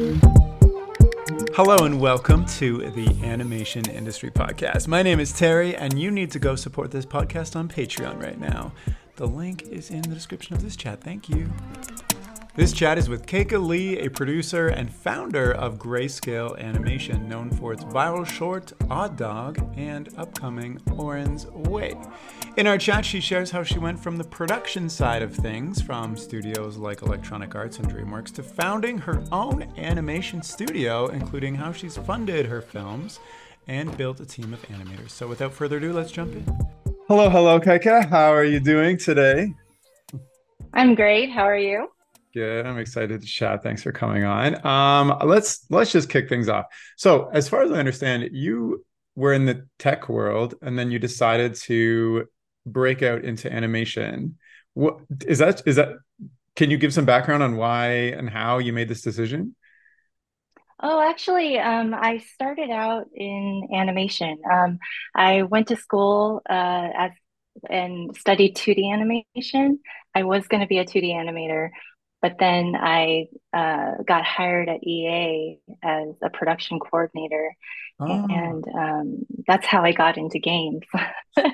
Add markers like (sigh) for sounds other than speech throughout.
Hello and welcome to the Animation Industry Podcast. My name is Terry, and you need to go support this podcast on Patreon right now. The link is in the description of this chat. Thank you. This chat is with Keika Lee, a producer and founder of Greyscale Animation, known for its viral short Odd Dog and upcoming Oren's Way. In our chat, she shares how she went from the production side of things, from studios like Electronic Arts and DreamWorks, to founding her own animation studio, including how she's funded her films and built a team of animators. So without further ado, let's jump in. Hello, hello, Keika. How are you doing today? I'm great. How are you? Good. I'm excited to chat. Thanks for coming on. Um, let's let's just kick things off. So, as far as I understand, you were in the tech world, and then you decided to break out into animation. What is that? Is that? Can you give some background on why and how you made this decision? Oh, actually, um, I started out in animation. Um, I went to school uh, as and studied 2D animation. I was going to be a 2D animator, but then I uh, got hired at EA as a production coordinator, oh. and um, that's how I got into games.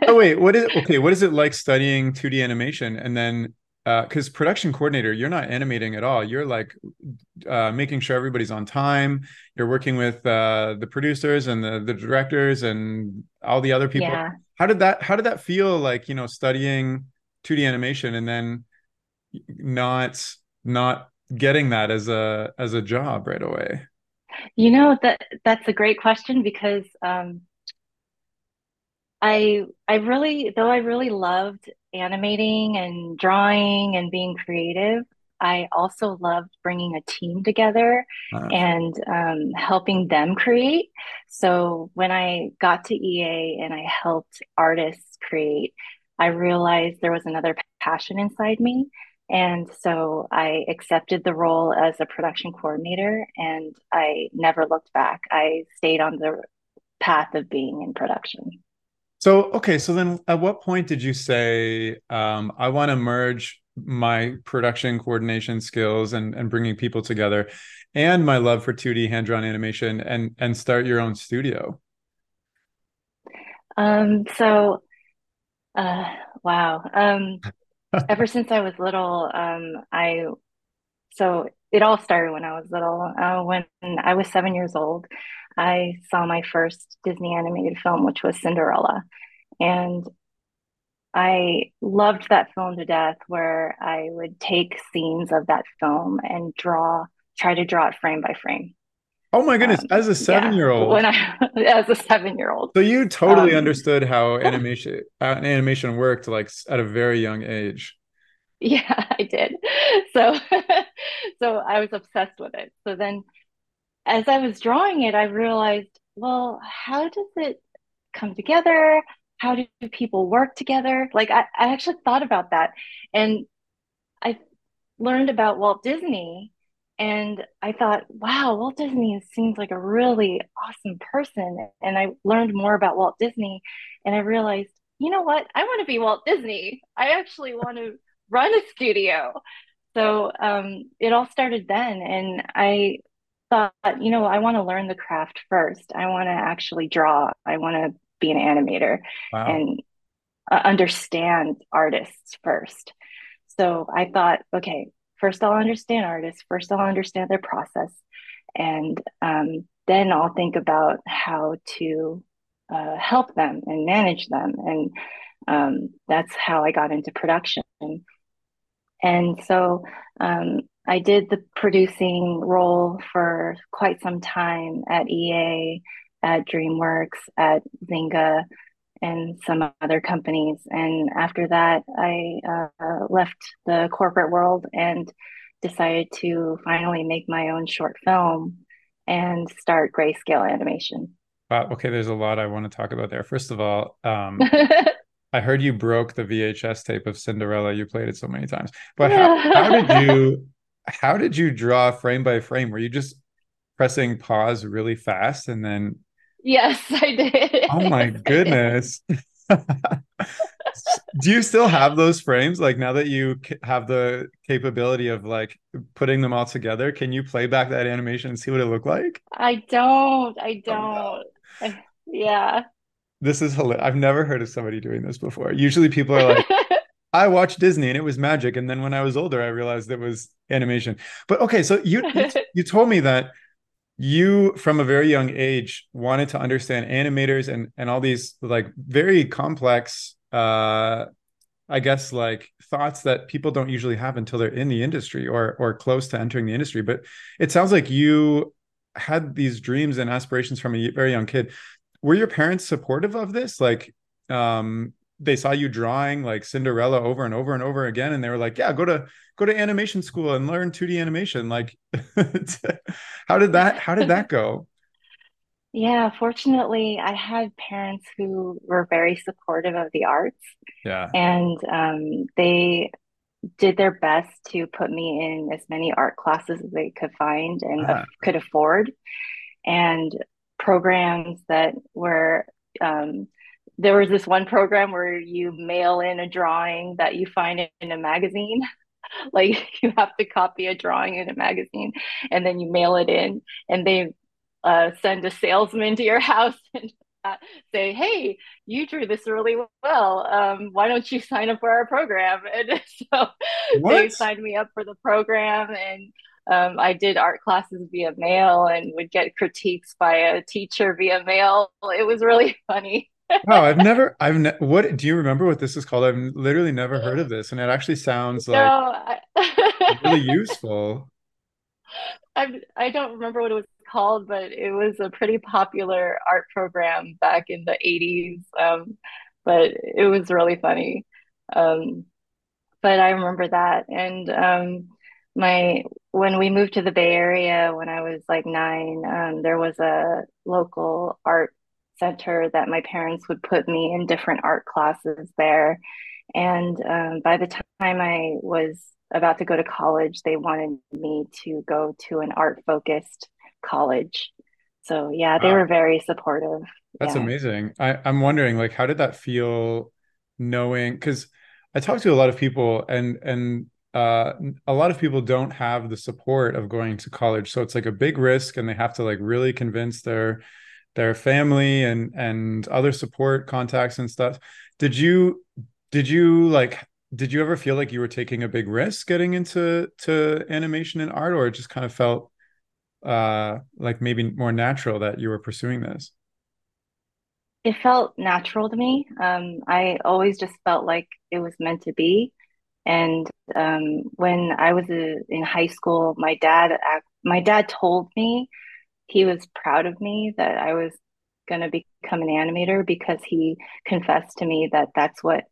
oh wait, what is (laughs) okay? What is it like studying 2D animation and then because uh, production coordinator, you're not animating at all. You're like uh, making sure everybody's on time. You're working with uh, the producers and the, the directors and all the other people. Yeah. How did that? How did that feel? Like you know, studying 2D animation and then not not getting that as a as a job right away? You know that that's a great question because um, I I really though I really loved animating and drawing and being creative. I also loved bringing a team together uh, and um, helping them create. So when I got to EA and I helped artists create, I realized there was another passion inside me and so I accepted the role as a production coordinator and I never looked back. I stayed on the path of being in production. So, okay. So then at what point did you say, um, I want to merge my production coordination skills and, and bringing people together and my love for 2D hand drawn animation and, and start your own studio? Um, so, uh, wow. Um, ever since I was little, um, I so it all started when I was little. Uh, when I was seven years old, I saw my first Disney animated film, which was Cinderella, and I loved that film to death. Where I would take scenes of that film and draw, try to draw it frame by frame. Oh my goodness! Um, as a seven-year-old, yeah, when I (laughs) as a seven-year-old, so you totally um, understood how (laughs) animation animation worked, like at a very young age. Yeah, (laughs) I did. So, so I was obsessed with it. So then, as I was drawing it, I realized, well, how does it come together? How do people work together? Like I, I actually thought about that, and I learned about Walt Disney and I thought, wow, Walt Disney seems like a really awesome person. And I learned more about Walt Disney and I realized, you know what? I want to be Walt Disney. I actually want to run a studio. So um, it all started then. And I thought, you know, I want to learn the craft first. I want to actually draw. I want to be an animator wow. and uh, understand artists first. So I thought, okay, first I'll understand artists, first I'll understand their process, and um, then I'll think about how to uh, help them and manage them. And um, that's how I got into production. And so um, I did the producing role for quite some time at EA, at DreamWorks, at Zynga, and some other companies. And after that, I uh, left the corporate world and decided to finally make my own short film and start greyscale animation. Wow. Okay, there's a lot I want to talk about there. First of all, um, (laughs) I heard you broke the VHS tape of Cinderella. You played it so many times, but how, (laughs) how did you how did you draw frame by frame? Were you just pressing pause really fast and then Yes, (laughs) I did. Oh my goodness. (laughs) do you still have those frames? Like now that you have the capability of like putting them all together, can you play back that animation and see what it looked like? I don't. I don't. Oh, no. yeah. This is hilarious. I've never heard of somebody doing this before. Usually people are like, (laughs) I watched Disney and it was magic. And then when I was older, I realized it was animation. But okay, so you you told me that you from a very young age wanted to understand animators and and all these like very complex uh i guess like thoughts that people don't usually have until they're in the industry or or close to entering the industry. But it sounds like you had these dreams and aspirations from a very young kid. Were your parents supportive of this? Like um they saw you drawing like Cinderella over and over and over again, and they were like, "Yeah, go to go to animation school and learn 2D animation." Like, (laughs) how did that how did that go? Yeah, fortunately, I had parents who were very supportive of the arts. Yeah, and um, they did their best to put me in as many art classes as they could find and ah. could afford, and programs that were um, there was this one program where you mail in a drawing that you find in a magazine (laughs) like (laughs) you have to copy a drawing in a magazine and then you mail it in and they uh, send a salesman to your (laughs) house and uh, say hey you drew this really well um, why don't you sign up for our program and so what? they signed me up for the program and um, I did art classes via mail and would get critiques by a teacher via mail. It was really funny wow, I've never, I've ne- what do you remember what this is called? I've literally never heard of this, and it actually sounds like no, I... (laughs) really useful. I I don't remember what it was called, but it was a pretty popular art program back in the '80s. Um, but it was really funny. Um, but I remember that, and um, my when we moved to the Bay Area when I was like nine, um, there was a local art center that my parents would put me in different art classes there. And um, by the time I was about to go to college, they wanted me to go to an art focused college. So yeah, they wow. were very supportive. That's yeah. amazing. I, I'm wondering, like, how did that feel knowing? Because I talked to a lot of people, and and uh, a lot of people don't have the support of going to college, so it's like a big risk, and they have to like really convince their their family and and other support contacts and stuff. Did you did you like did you ever feel like you were taking a big risk getting into to animation and art or it just kind of felt uh like maybe more natural that you were pursuing this? It felt natural to me. Um i always just felt like it was meant to be. And um when i was a, uh, in high school my dad my dad told me he was proud of me that I was going to become an animator because he confessed to me that that's what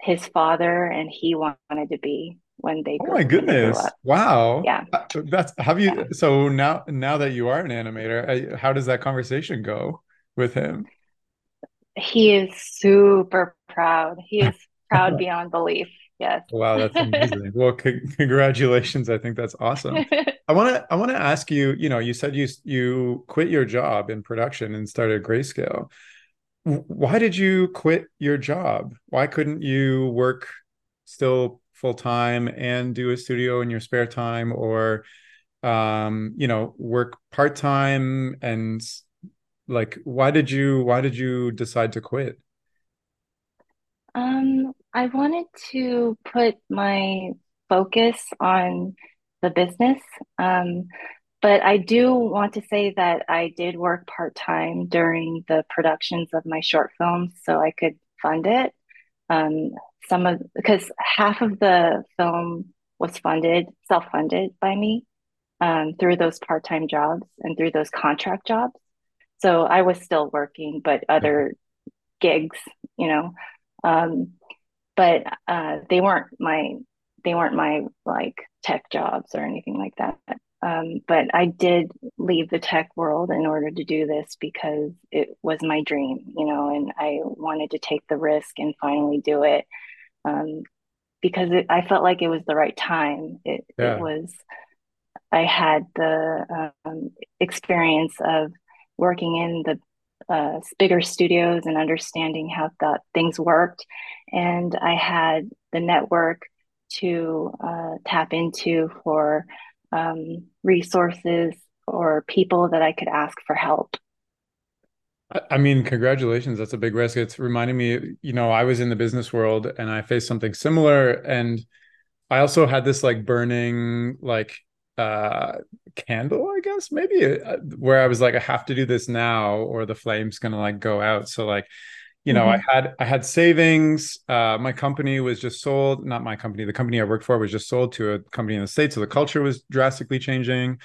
his father and he wanted to be when they oh my goodness. wow. Yeah. Uh, that's have you yeah. so now now that you are an animator how does that conversation go with him? He is super proud. He is (laughs) proud beyond belief yes. Wow that's amazing. (laughs) Well c- congratulations. I think that's awesome. (laughs) I want to i want to ask you you know you said you you quit your job in production and started greyscale. Why did you quit your job? Why couldn't you work still full time and do a studio in your spare time or um you know work part time and like why did you why did you decide to quit? Um I wanted to put my focus on the business. Um, but I do want to say that I did work part time during the productions of my short films so I could fund it. Um, some of because half of the film was funded, self funded by me um, through those part time jobs and through those contract jobs. So I was still working, but other gigs, you know. Um, but uh, they weren't my they weren't my like tech jobs or anything like that. Um, but I did leave the tech world in order to do this because it was my dream, you know, and I wanted to take the risk and finally do it um, because it, I felt like it was the right time. It, yeah. it was, I had the um, experience of working in the uh, bigger studios and understanding how that things worked. And I had the network to uh, tap into for um, resources or people that I could ask for help. I mean, congratulations. That's a big risk. It's reminding me, you know, I was in the business world and I faced something similar. And I also had this like burning, like, uh candle i guess maybe uh, where i was like i have to do this now or the flame's gonna like go out. So like you know mm-hmm. i had i had savings uh my company was just sold not my company the company i worked for was just sold to a company in the states so the culture was drastically changing.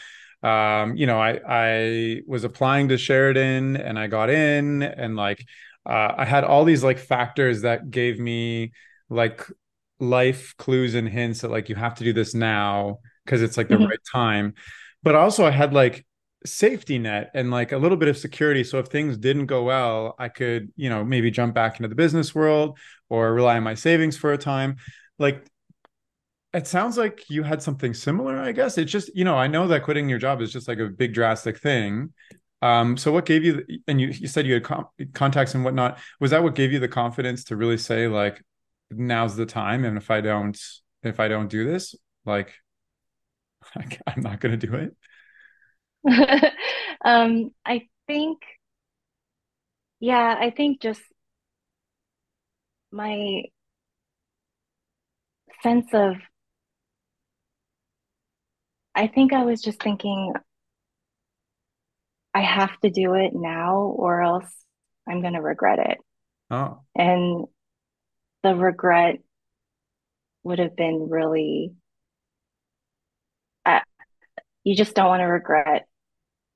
Um you know i i was applying to sheridan and i got in and like uh, i had all these like factors that gave me like life clues and hints that like you have to do this now because it's like the mm-hmm. right time. But also I had like safety net and like a little bit of security. So if things didn't go well, I could, you know, maybe jump back into the business world or rely on my savings for a time. Like it sounds like you had something similar, I guess. It's just, you know, I know that quitting your job is just like a big drastic thing. Um, so what gave you, and you, you said you had com- contacts and whatnot. Was that what gave you the confidence to really say like, now's the time? And if I don't, if I don't do this, like, (laughs) I'm not going to do it? (laughs) um, I think, yeah, I think just my sense of, I think I was just thinking, I have to do it now or else I'm going to regret it. Oh. And the regret would have been really you just don't want to regret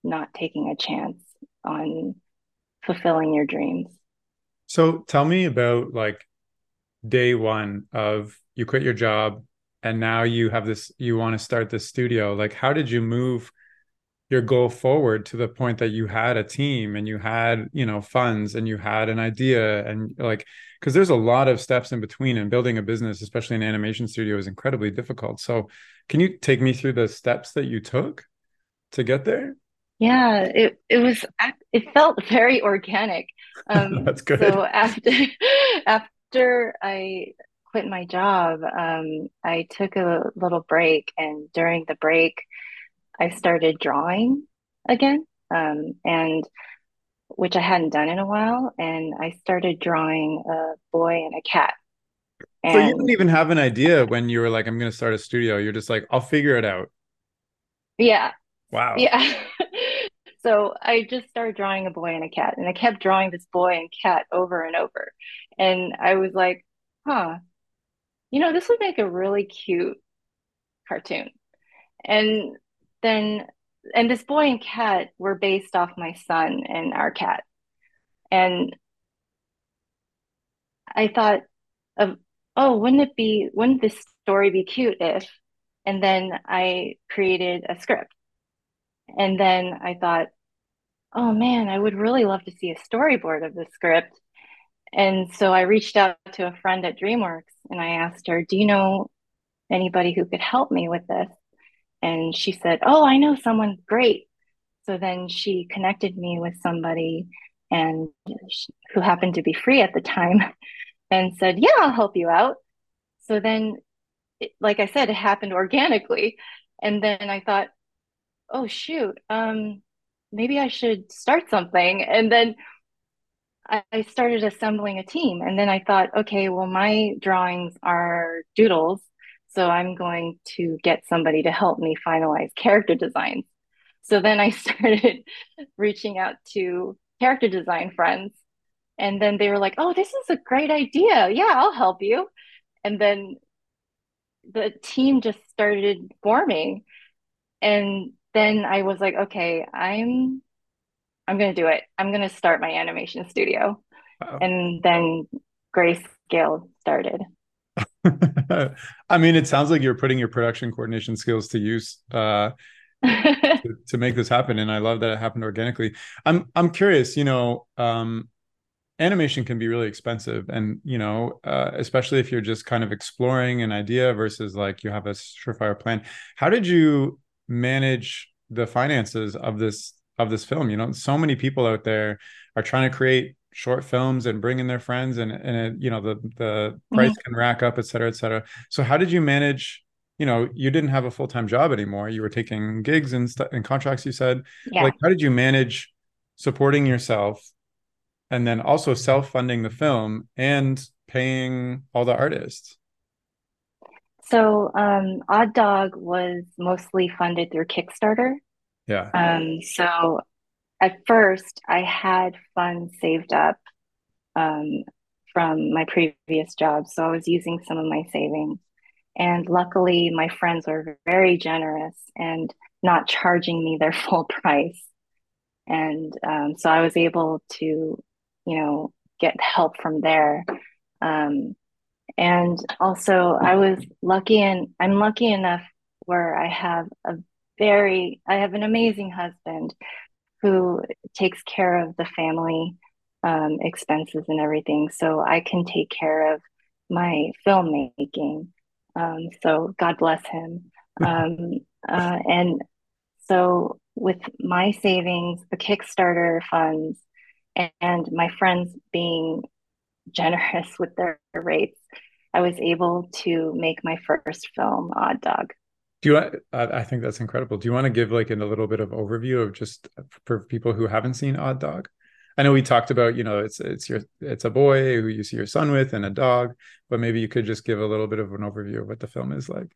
not taking a chance on fulfilling your dreams. So tell me about like day one of you quit your job and now you have this you want to start this studio like how did you move your goal forward to the point that you had a team and you had you know funds and you had an idea and like because there's a lot of steps in between and building a business especially an animation studio is incredibly difficult so can you take me through the steps that you took to get there yeah it, it was it felt very organic um (laughs) that's good so after (laughs) after i quit my job um i took a little break and during the break I started drawing again, um, and which I hadn't done in a while. And I started drawing a boy and a cat. And, so you didn't even have an idea when you were like, I'm going to start a studio. You're just like, I'll figure it out. Yeah. Wow. Yeah. (laughs) so I just started drawing a boy and a cat, and I kept drawing this boy and cat over and over. And I was like, huh, you know, this would make a really cute cartoon. And then and this boy and cat were based off my son and our cat and i thought of oh wouldn't it be wouldn't this story be cute if and then i created a script. And then i thought oh man i would really love to see a storyboard of the script. And so i reached out to a friend at dreamworks and i asked her do you know anybody who could help me with this? And she said, Oh, I know someone great. So then she connected me with somebody and who happened to be free at the time and said, Yeah, I'll help you out. So then, it, like I said, it happened organically. And then I thought, Oh, shoot, um, maybe I should start something. And then I started assembling a team. And then I thought, okay, well, my drawings are doodles so I'm going to get somebody to help me finalize character designs. So then I (laughs) started reaching out to character design friends. And then they were like, oh, this is a great idea. Yeah, I'll help you. And then the team just started forming. And then I was like, okay, I'm I'm gonna do it. I'm gonna start my animation studio. Wow. And then Greyscale started. (laughs) I mean, it sounds like you're putting your production coordination skills to use uh, (laughs) to, to, make this happen, and I love that it happened organically. I'm I'm curious. You know, um, animation can be really expensive, and you know, uh, especially if you're just kind of exploring an idea versus like you have a surefire plan. How did you manage the finances of this of this film. You know, so many people out there are trying to create short films and bring in their friends and and it, you know the the price mm-hmm. can rack up et cetera et cetera so how did you manage you know you didn't have a full-time job anymore you were taking gigs and, st- and contracts you said yeah. like how did you manage supporting yourself and then also self-funding the film and paying all the artists so um, odd dog was mostly funded through kickstarter yeah um, so at first I had funds saved up um, from my previous job. So I was using some of my savings. And luckily, my friends were very generous and not charging me their (laughs) full price. And um, so I was able to, you know, get help from there. Um, and also, I was lucky and I'm lucky enough where I have a very, I have an amazing husband who takes care of the family um, expenses and everything. So I can take care of my filmmaking. Um, so God bless him. (laughs) Um, uh, and so with my savings, the Kickstarter funds, and my friends being generous (laughs) with their rates, I was able to make my first film, Odd Dog. Do you? I think that's incredible. Do you want to give like a little bit of overview of just for people who haven't seen Odd Dog? I know we talked about you know it's it's your it's a boy who you see your son with and a dog, but maybe you could just give a little bit of an overview of what the film is like.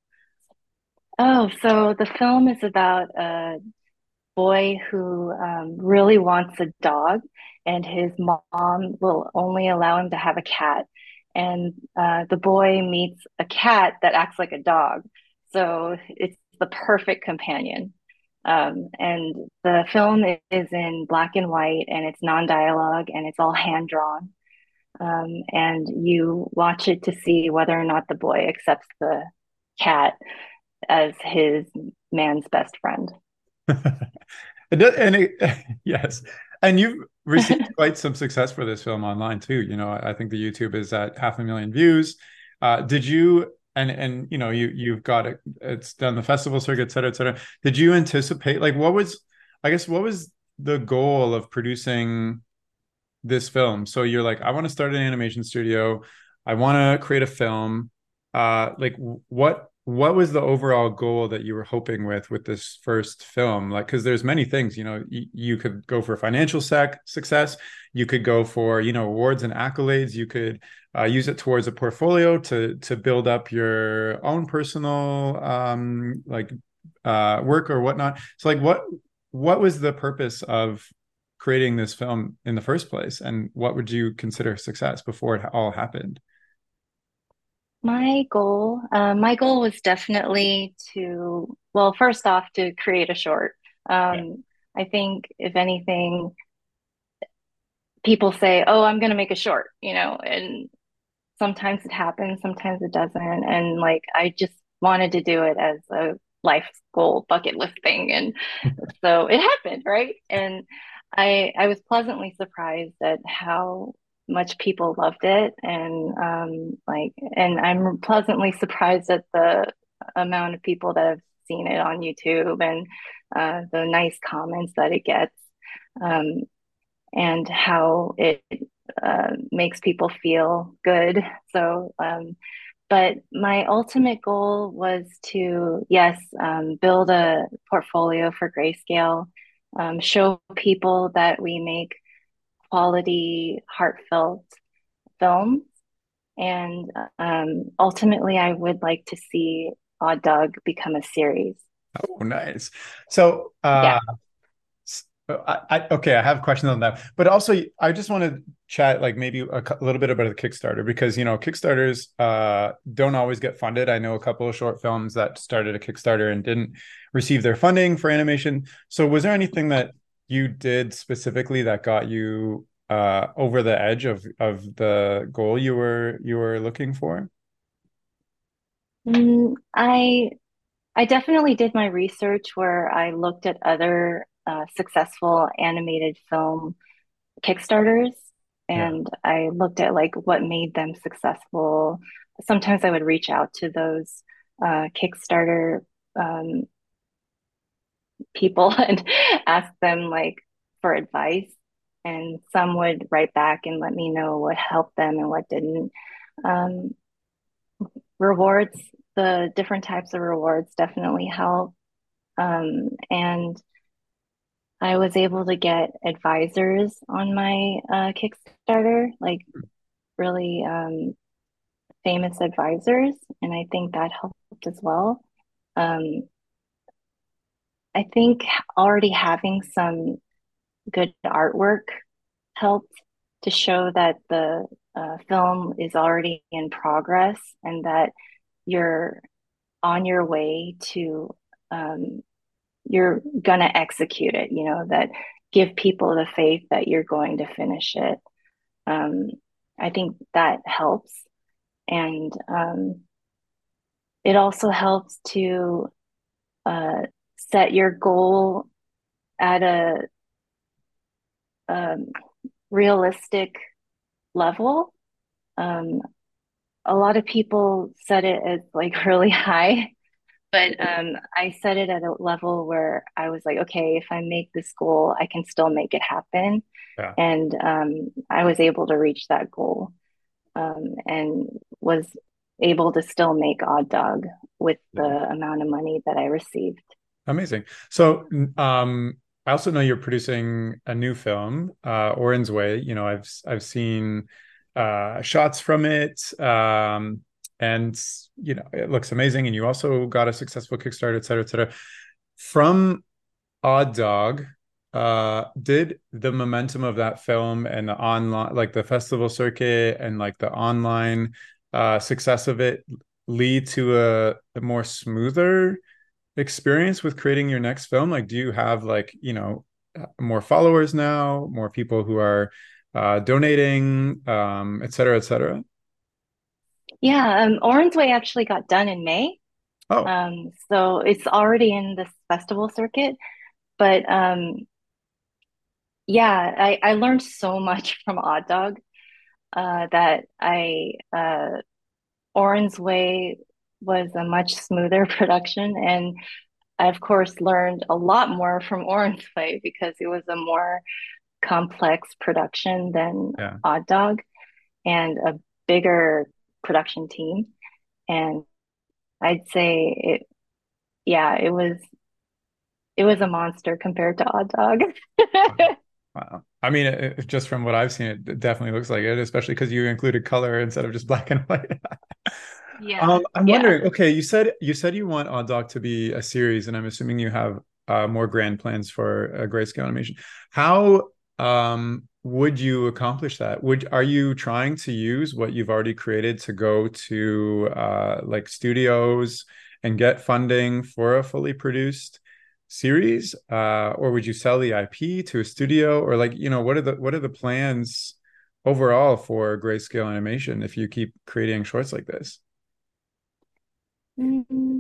Oh, so the film is about a boy who um, really wants a dog, and his mom will only allow him to have a cat. And uh, the boy meets a cat that acts like a dog so it's the perfect companion. Um, and the film is in black and white and it's non dialogue and it's all hand drawn. Um, and you watch it to see whether or not the boy accepts the cat as his man's best friend. (laughs) and it, (laughs) yes, and you've received (laughs) quite some success for this film online too. You know, I think the YouTube is at half a million views. Uh, did you and and you know you you've got it it's done the festival circuit et cetera et cetera did you anticipate like what was i guess what was the goal of producing this film so you're like i want to start an animation studio i want to create a film uh like what what was the overall goal that you were hoping with with this first film? Like because there's many things you know y- you could go for financial sec- success. You could go for you know awards and accolades. You could uh, use it towards a portfolio to to build up your own personal um like uh work or whatnot. So like what what was the purpose of creating this film in the first place? And what would you consider success before it all happened my goal, uh, my goal was definitely to, well, first off, to create a short. Um, yeah. I think if anything, people say, "Oh, I'm going to make a short," you know, and sometimes it happens, sometimes it doesn't, and like I just wanted to do it as a life goal bucket list thing, and so it happened, right? And I I was pleasantly surprised at how much people loved it. And um, like and i'm pleasantly surprised at the amount of people that have seen it on youtube and uh, the nice comments that it gets um, and how it uh, makes people feel good. So um, but my ultimate goal was to yes um, build a portfolio for greyscale um, show people that we make quality, heartfelt films. And um, ultimately, I would like to see Odd Dog become a series. Oh, nice. So, uh, yeah. I, I, okay, I have questions on that, but also I just want to chat like maybe a, a, little bit about the Kickstarter because you know Kickstarters uh, don't always get funded. I know a couple of short films that started a Kickstarter and didn't receive their funding for animation. So, was there anything that you did specifically that got you uh, over the edge of of the goal you were you were looking for? Mm, I I definitely did my research where I looked at other uh, successful animated film Kickstarters and yeah. I looked at like what made them successful. Sometimes I would reach out to those uh, Kickstarter um, people (laughs) and ask them like for advice. And some would write back and let me know what helped them and what didn't. Um, rewards, the different types of rewards definitely help. Um, and I was able to get advisors on my uh, Kickstarter, like really um, famous advisors, and I think that helped as well. Um, I think already having some good artwork helped to show that the uh, film is already in progress and that you're on your way to um, you're going to execute it you know that give people the faith that you're going to finish it. Um, i think that helps. And um, it also helps to uh, set your goal at a um, realistic level um, a lot of people set it as like (laughs) really high but um, I set it at a level where I was like, okay, if I make this goal, I can still make it happen. Yeah. And um, I was able to reach that goal um, and was able to still make Odd Dog with the amount of money that I received. Amazing. So, um, I also know you're producing a new film, uh, Oren's Way. You know, I've I've seen uh, shots from it. Um, and you know it looks amazing and you also got a successful kickstarter et cetera et cetera from odd dog uh did the momentum of that film and the online like the festival circuit and like the online uh success of it lead to a, a more smoother experience with creating your next film like do you have like you know more followers now more people who are uh donating um et cetera et cetera yeah, um, Oren's Way actually got done in May. Oh. Um, so it's already in the festival circuit. But um, yeah, I, I learned so much (laughs) from Odd Dog uh, that I uh, Oren's Way was a much smoother (laughs) production, and I of course learned a lot more from Oren's (laughs) Way because it was a more complex production than yeah. Odd Dog and a bigger production team. And I'd say it, yeah, it was, it was a monster compared to Odd Dog. (laughs) wow. I mean, it, just from what I've seen, it definitely looks like it, especially because you included color instead of just black and white. Yeah. Um, I'm yeah. wondering. Okay, you said you said you want Odd Dog to be a series, and I'm assuming you have uh, more grand plans for uh, greyscale animation. How um, would you accomplish that would are you trying to use what you've already created to go to uh, like studios and get funding for a fully produced series uh, or would you sell the ip to a studio or like you know what are the what are the plans overall for greyscale animation if you keep creating shorts like this mm-hmm.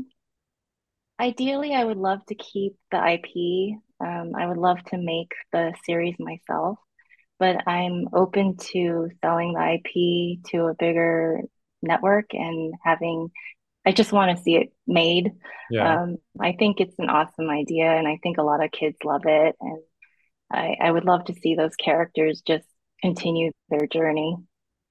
ideally i would love to keep the ip um, i would love to make the series myself but I'm open to selling the IP to a bigger network and having I just want to see it made. Yeah. Um, I think it's an awesome idea and I think a lot of kids love it and I, I would love to see those characters just continue their journey.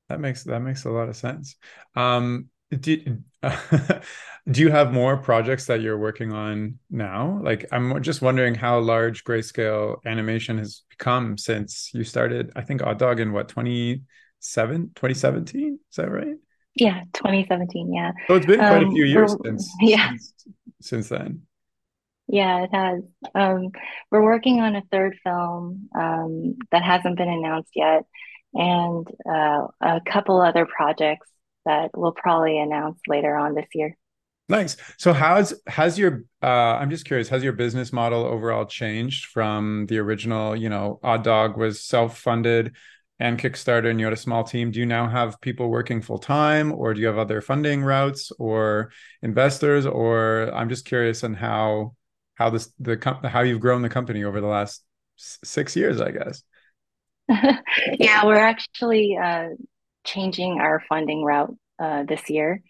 That makes that makes a lot of sense. Um, do, uh, (laughs) do you have more projects that you're working on now? Like, I'm just wondering how large greyscale animation has become since you started, I think, Odd Dog in what, 27, 2017? Is that right? Yeah, 2017. Yeah. So it's been quite um, a few years since, (laughs) yeah. Since, since, then. Yeah, it has. Um, we're working on a third film um, that hasn't been announced yet, and uh, a couple other projects that we'll probably announce later on this year. Nice. So how's has your uh I'm just curious, has your business model overall changed from the original, you know, Odd Dog was self-funded and Kickstarter and you had a small team. Do you now have people working full time or do you have other funding routes or investors or I'm just curious on how how this the how you've grown the company over the last 6 years, I guess. (laughs) yeah, we're actually uh changing our funding route uh, this year.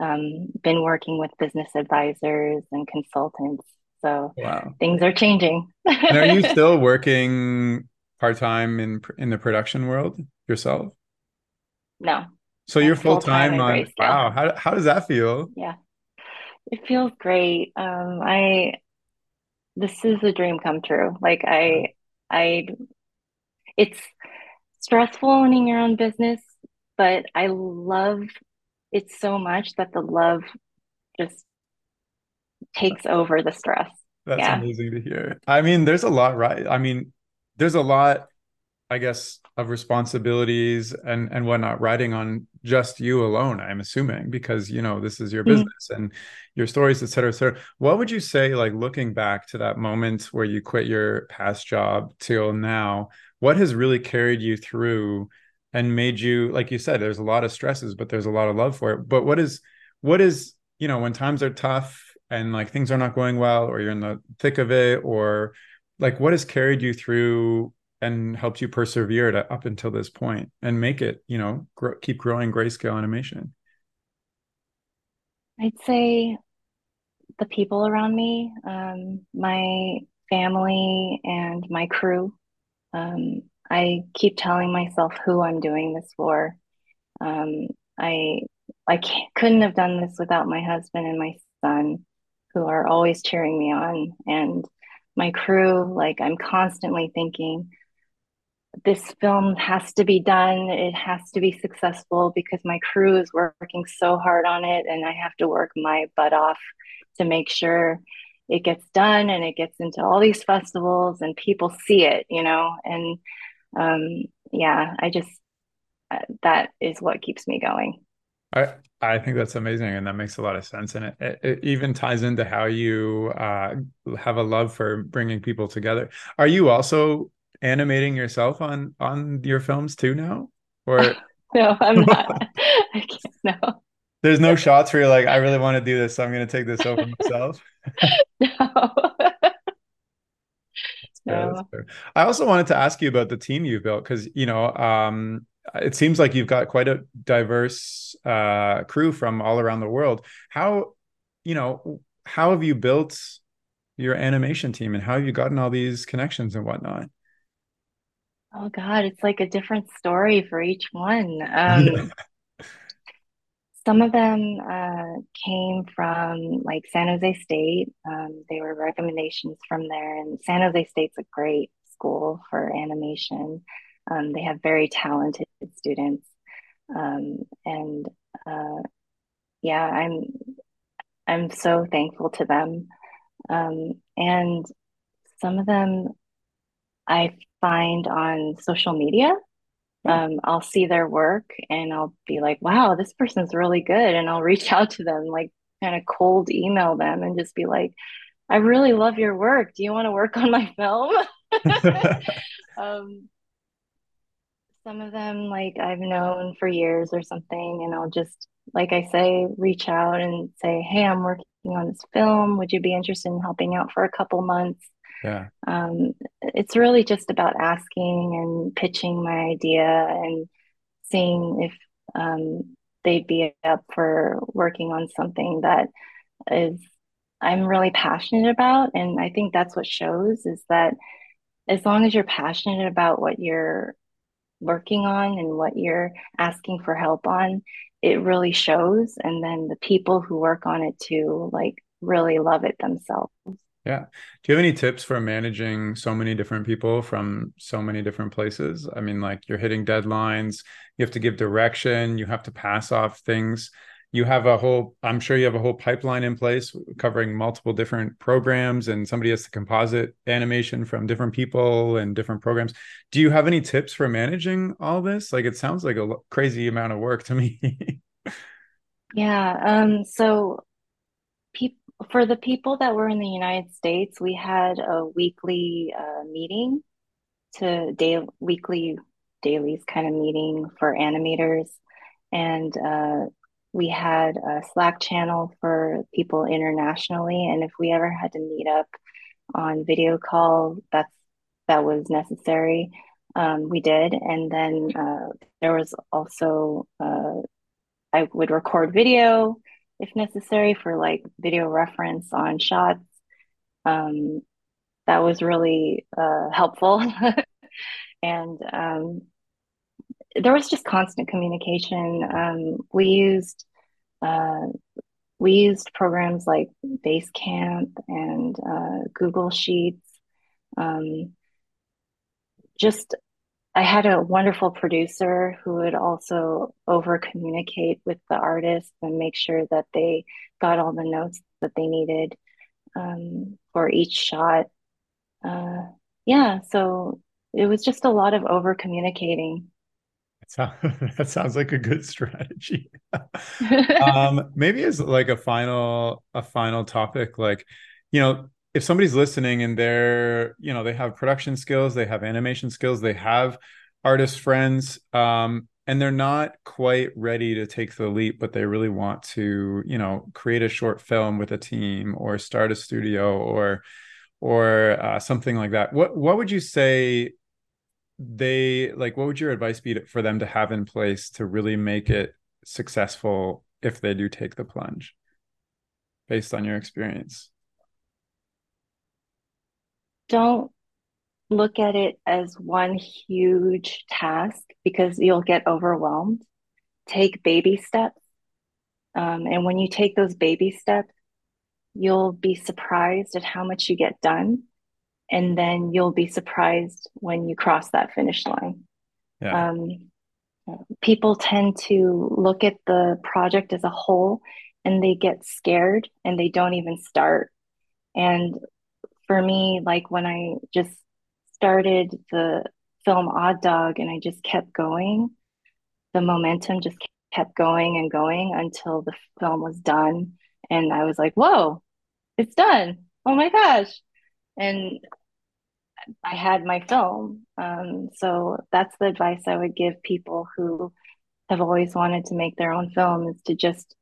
Um, been working with business advisors and consultants So wow. things are changing. and are you (laughs) still working part time in in the production world yourself? No. So you're full time on wow. How how does that feel? Yeah. It feels great. Um I this is a dream come true. Like I I it's stressful owning your own business, but I love it so much that the love just takes over the stress. That's yeah. amazing to hear. I mean, there's a lot, right? I mean, there's a lot, I guess, of responsibilities and and whatnot riding on just you alone. I'm assuming because you know this is your mm-hmm. business and your stories, et cetera, et cetera. What would you say, like looking back to that moment where you quit your past job till now? What has really carried you through and made you, like you said, there's a lot of stresses, but there's a lot of love for it. But what is what is you know when times are tough and like things are not going well or you're in the thick of it or like what has carried you through and helped you persevere to up until this point and make it you know grow, keep growing greyscale animation i'd say the people around me um, my family and my crew um, i keep telling myself who i'm doing this for. Um, i i couldn't have done this without my husband and my son who are always cheering me on. And my crew like i'm constantly thinking this film has to be done. It has to be successful because my crew is working so hard on it and i have to work my butt off to make sure it gets done and it gets into all these festivals and people see it you know? And um yeah i just uh, that is what keeps me going I I think that's amazing, and that makes a lot of sense, and it, it, it even ties into how you uh, have a love for bringing people together. Are you also animating yourself on on your films too now, or (laughs) no? I'm (laughs) not. (laughs) I can't. No. There's no shots where you're like, I really want to do this, so I'm going to take this over myself. no. No. I also wanted to ask you about the team you built because you know um, it seems like you've got quite a diverse uh, crew from all around the world. How, you know, how have you built your animation team, and how have you gotten all these connections and whatnot? Oh God, it's like a different story for each one. (laughs) Um, some of them uh, came from like San Jose State. Um, they were recommendations from there, and San Jose State's a great school for animation. Um, they have very talented students, um, and uh, yeah, I'm I'm so thankful to them. Um, and some of them I find on social media. Um, I'll see their work and I'll be like, wow, this person's really good. And I'll (laughs) reach out to them, like kind of cold email them and just be like, I really love your work. Do you want to work (laughs) on my film? (laughs) um, some of them like I've known for years or something, and I'll just like I say, reach out and say, "Hey, I'm working on this film. Would you be interested in helping out for a couple months?" Yeah. Um, it's really just about asking and pitching my idea and seeing if um, they'd be up for working on something that is I'm really passionate about, and I think that's what shows is that as long as you're passionate about what you're working on and what you're asking for help on, it really shows. And then the people who work on it too, like really love it themselves. Yeah. Do you have any tips for managing so many different people from so many different places? I mean, like you're hitting deadlines, you have to give direction, you have to pass off things you have a whole i'm sure you have a whole pipeline in place covering multiple different programs and somebody has to composite animation from different people and different programs do you have any tips for managing all this like it sounds like a crazy amount of work to me (laughs) yeah um so for the people that were in the united states we had a weekly uh, meeting to day weekly dailies kind of meeting for animators. And uh, we had a Slack channel for people internationally, and if we ever had to meet up on video call, that's that was necessary. Um, we did, and then uh, there was also uh, I would record video if necessary for like video reference on shots. Um, that was really uh, helpful. (laughs) and um, there was just constant communication. Um, we used uh, we used programs like Basecamp and uh, Google Sheets. Um, just I had a wonderful producer who would also over communicate with the artists and make sure that they got all the notes that they needed um, for each shot. Uh, yeah, so it was just a lot of over communicating. (laughs) that sounds like a good strategy. (laughs) um, maybe as like a final a final topic, like you know, if somebody's listening and they're you know they have production skills, they have animation skills, they have artist friends, um, and they're not quite ready to take the leap, but they really want to you know create a short film with a team or start a studio or or uh, something like that. What what would you say they like what would your advice be to, for them to have in place to really make it successful if they do take the plunge based on your experience don't look at it as one huge task because you'll get overwhelmed take baby steps um, and when you take those baby steps you'll be surprised at how much you get done and then you'll be surprised when you cross that finish line. Yeah. Um, people tend to look at the project as a whole and they get scared and they don't even start. And for me, like when I just started the film Odd Dog and I just kept going, the momentum just kept going and going until the film was done. And I was like, whoa, it's done. Oh my gosh. And I had my film. Um, so that's the advice I would give people who have always wanted to make their own film is to just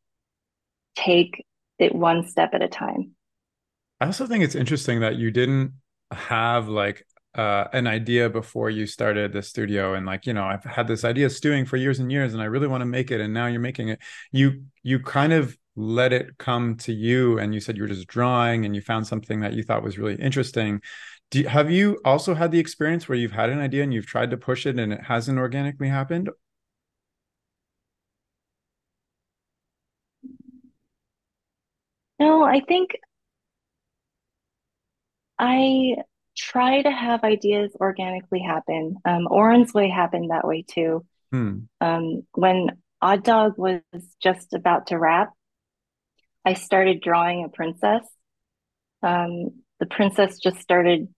take it one step at a time. I also think it's interesting that you didn't have like uh, an idea before you started the studio and like you know I've had this idea stewing for years and years and I really want to make it and now you're making it. You you kind of let it come to you and you said you were just drawing and you found something that you thought was really interesting do have you also had the experience where you've had an idea and you've tried to push it and it hasn't organically happened? No, I think I try to have ideas organically happen. Um, Oren's Way happened that way too. Hmm. Um, when Odd Dog was just about to wrap, I started drawing a princess. Um, the princess just started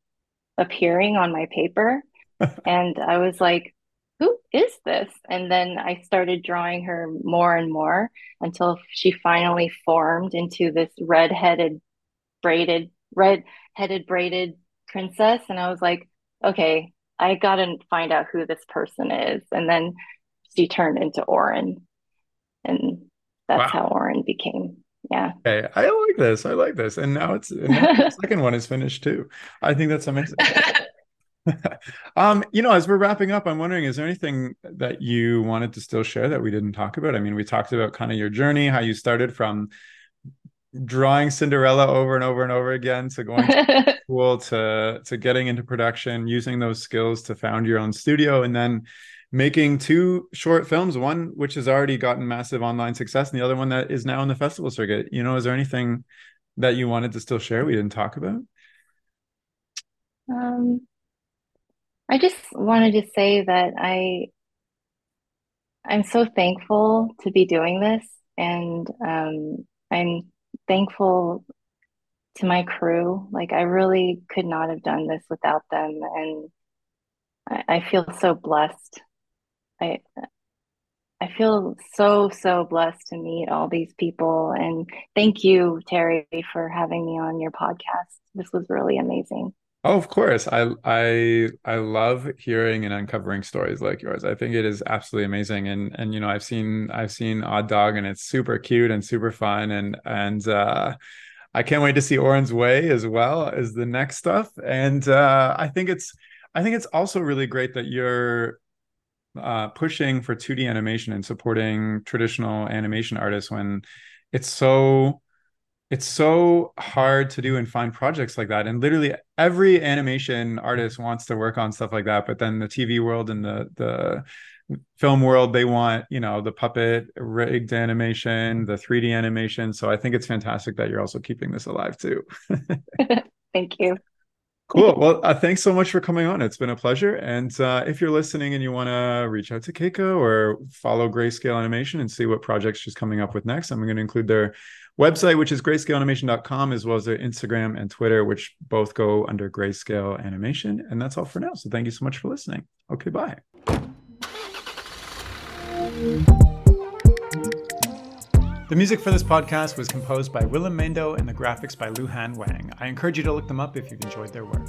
appearing on my paper. (laughs) and I was like, who is this? And then I started drawing her more and more until she finally formed into this red-headed braided red-headed braided princess. And I was like, okay, I got to find out who this person is. And then she turned into Oren. And that's wow. how Oren became yeah. Okay i like this. I like this. And now it's and now the (laughs) second one is finished too. I think that's amazing. (laughs) Um you know as we're wrapping up i'm wondering is there anything that you wanted to still share that we didn't talk about? I mean we talked about kind of your journey how you started from drawing cinderella over and over and over again to going to (laughs) school to to getting into production using those skills to found your own studio and then making two short films, one which has already gotten massive online success, and the other one that is now in the festival circuit. You know, is there anything that you wanted to still share we didn't talk about? Um, I just wanted to say that I I'm so thankful to be doing this, and um, I'm thankful to my crew. Like I really could not have done this without them, and I, I feel so blessed I I feel so so blessed to meet all these people and thank you Terry for having me on your podcast. This was really amazing. Oh, of course. I I I love hearing and uncovering stories like yours. I think it is absolutely amazing. And and you know, I've seen I've seen Odd Dog and it's super cute and super fun and and uh I can't wait to see Oren's Way as well as the next stuff. And uh I think it's I think it's also really great that you're uh, pushing for 2D animation and supporting traditional animation artists when it's so it's so hard to do and find projects like that. And literally every animation artist wants to work on stuff like that, but then the TV world and the the film world they want you know the puppet rigged animation the 3d animation so i think it's fantastic that you're also keeping this alive too. (laughs) (laughs) Thank you. Cool. Well uh, thanks so much for coming on. It's been a pleasure and uh, if you're listening and you want to reach out to Keika or follow greyscale animation and see what projects she's coming up with next i'm going to include their website which is greyscaleanimation.com as well as their instagram and twitter which both go under greyscale animation and that's all for now so thank you so much for listening okay bye the music for this podcast was composed by Willem Mendo and the graphics by Luhan Wang. I encourage you to look them up if you've enjoyed their work.